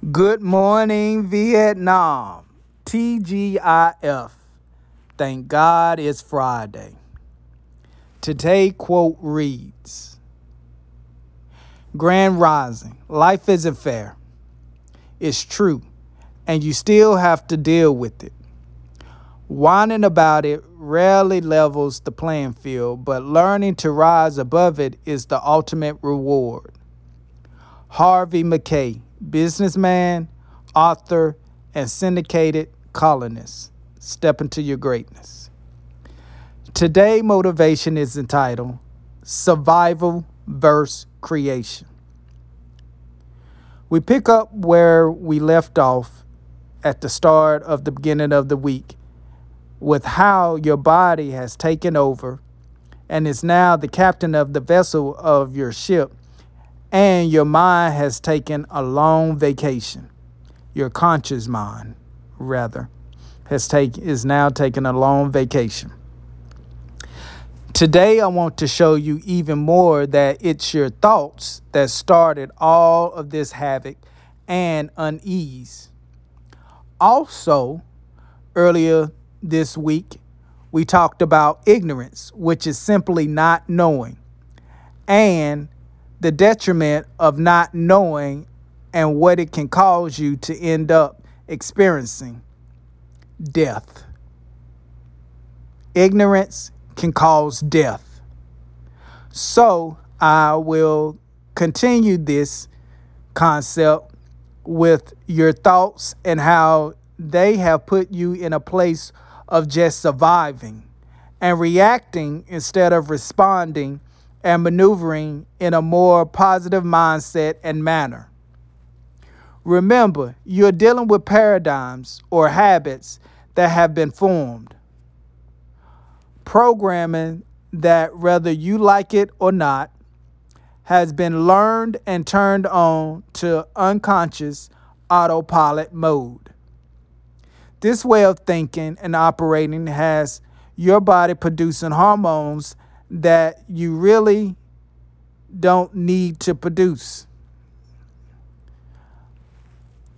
Good morning, Vietnam. TGIF. Thank God it's Friday. Today, quote reads Grand Rising. Life isn't fair. It's true, and you still have to deal with it. Whining about it rarely levels the playing field, but learning to rise above it is the ultimate reward. Harvey Mackay businessman, author, and syndicated columnist. Step into your greatness. Today, motivation is entitled Survival versus Creation. We pick up where we left off at the start of the beginning of the week with how your body has taken over and is now the captain of the vessel of your ship and your mind has taken a long vacation. Your conscious mind, rather, has take, is now taking a long vacation. Today, I want to show you even more that it's your thoughts that started all of this havoc and unease. Also, earlier this week, we talked about ignorance, which is simply not knowing, and the detriment of not knowing and what it can cause you to end up experiencing death. Ignorance can cause death. So I will continue this concept with your thoughts and how they have put you in a place of just surviving and reacting instead of responding and maneuvering in a more positive mindset and manner. Remember, you're dealing with paradigms or habits that have been formed. Programming that, whether you like it or not, has been learned and turned on to unconscious autopilot mode. This way of thinking and operating has your body producing hormones that you really don't need to produce.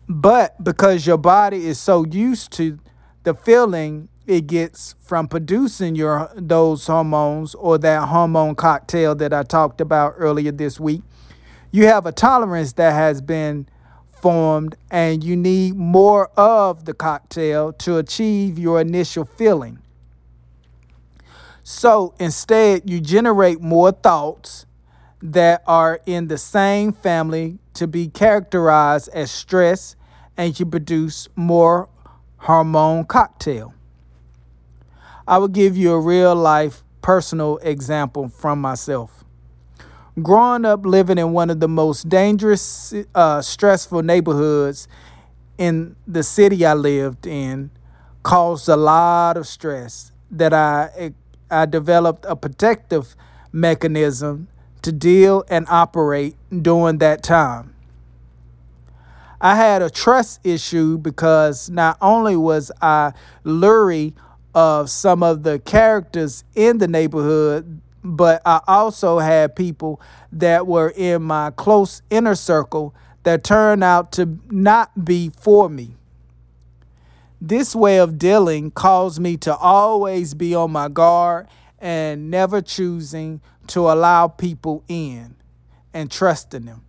But because your body is so used to the feeling it gets from producing your those hormones or that hormone cocktail that I talked about earlier this week, you have a tolerance that has been formed and you need more of the cocktail to achieve your initial feeling. So instead, you generate more thoughts that are in the same family to be characterized as stress, and you produce more hormone cocktail. I will give you a real life personal example from myself. Growing up living in one of the most dangerous, uh, stressful neighborhoods in the city I lived in caused a lot of stress that I I developed a protective mechanism to deal and operate during that time. I had a trust issue because not only was I leery of some of the characters in the neighborhood, but I also had people that were in my close inner circle that turned out to not be for me. This way of dealing caused me to always be on my guard and never choosing to allow people in and trusting them.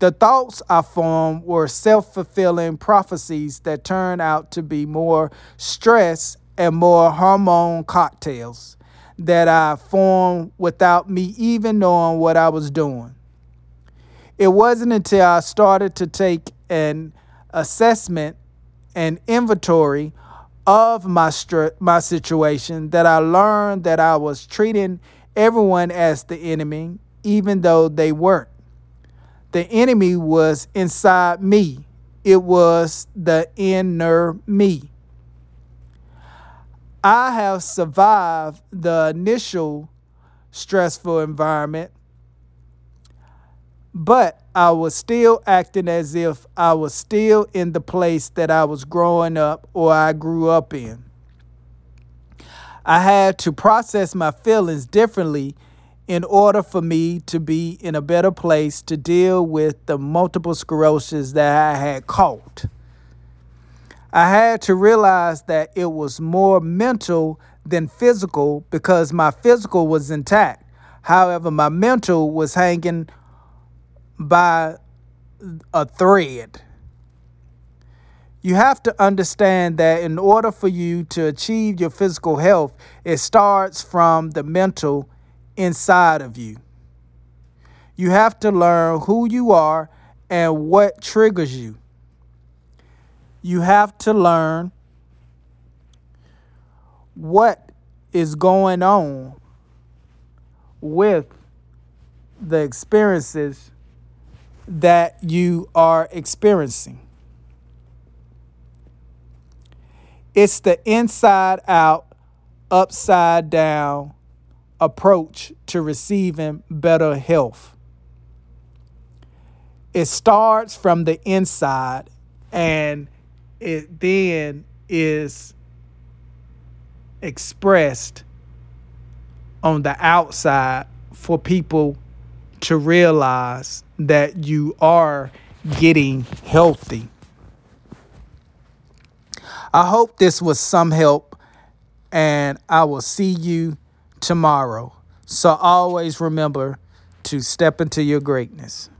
The thoughts I formed were self fulfilling prophecies that turned out to be more stress and more hormone cocktails that I formed without me even knowing what I was doing. It wasn't until I started to take an assessment and inventory of my str- my situation that I learned that I was treating everyone as the enemy even though they weren't. The enemy was inside me. It was the inner me. I have survived the initial stressful environment but I was still acting as if I was still in the place that I was growing up or I grew up in. I had to process my feelings differently in order for me to be in a better place to deal with the multiple sclerosis that I had caught. I had to realize that it was more mental than physical because my physical was intact. However, my mental was hanging by a thread. You have to understand that in order for you to achieve your physical health, it starts from the mental inside of you. You have to learn who you are and what triggers you. You have to learn what is going on with the experiences that you are experiencing. It's the inside out, upside down approach to receiving better health. It starts from the inside and it then is expressed on the outside for people to realize that you are getting healthy. I hope this was some help, and I will see you tomorrow. So always remember to step into your greatness.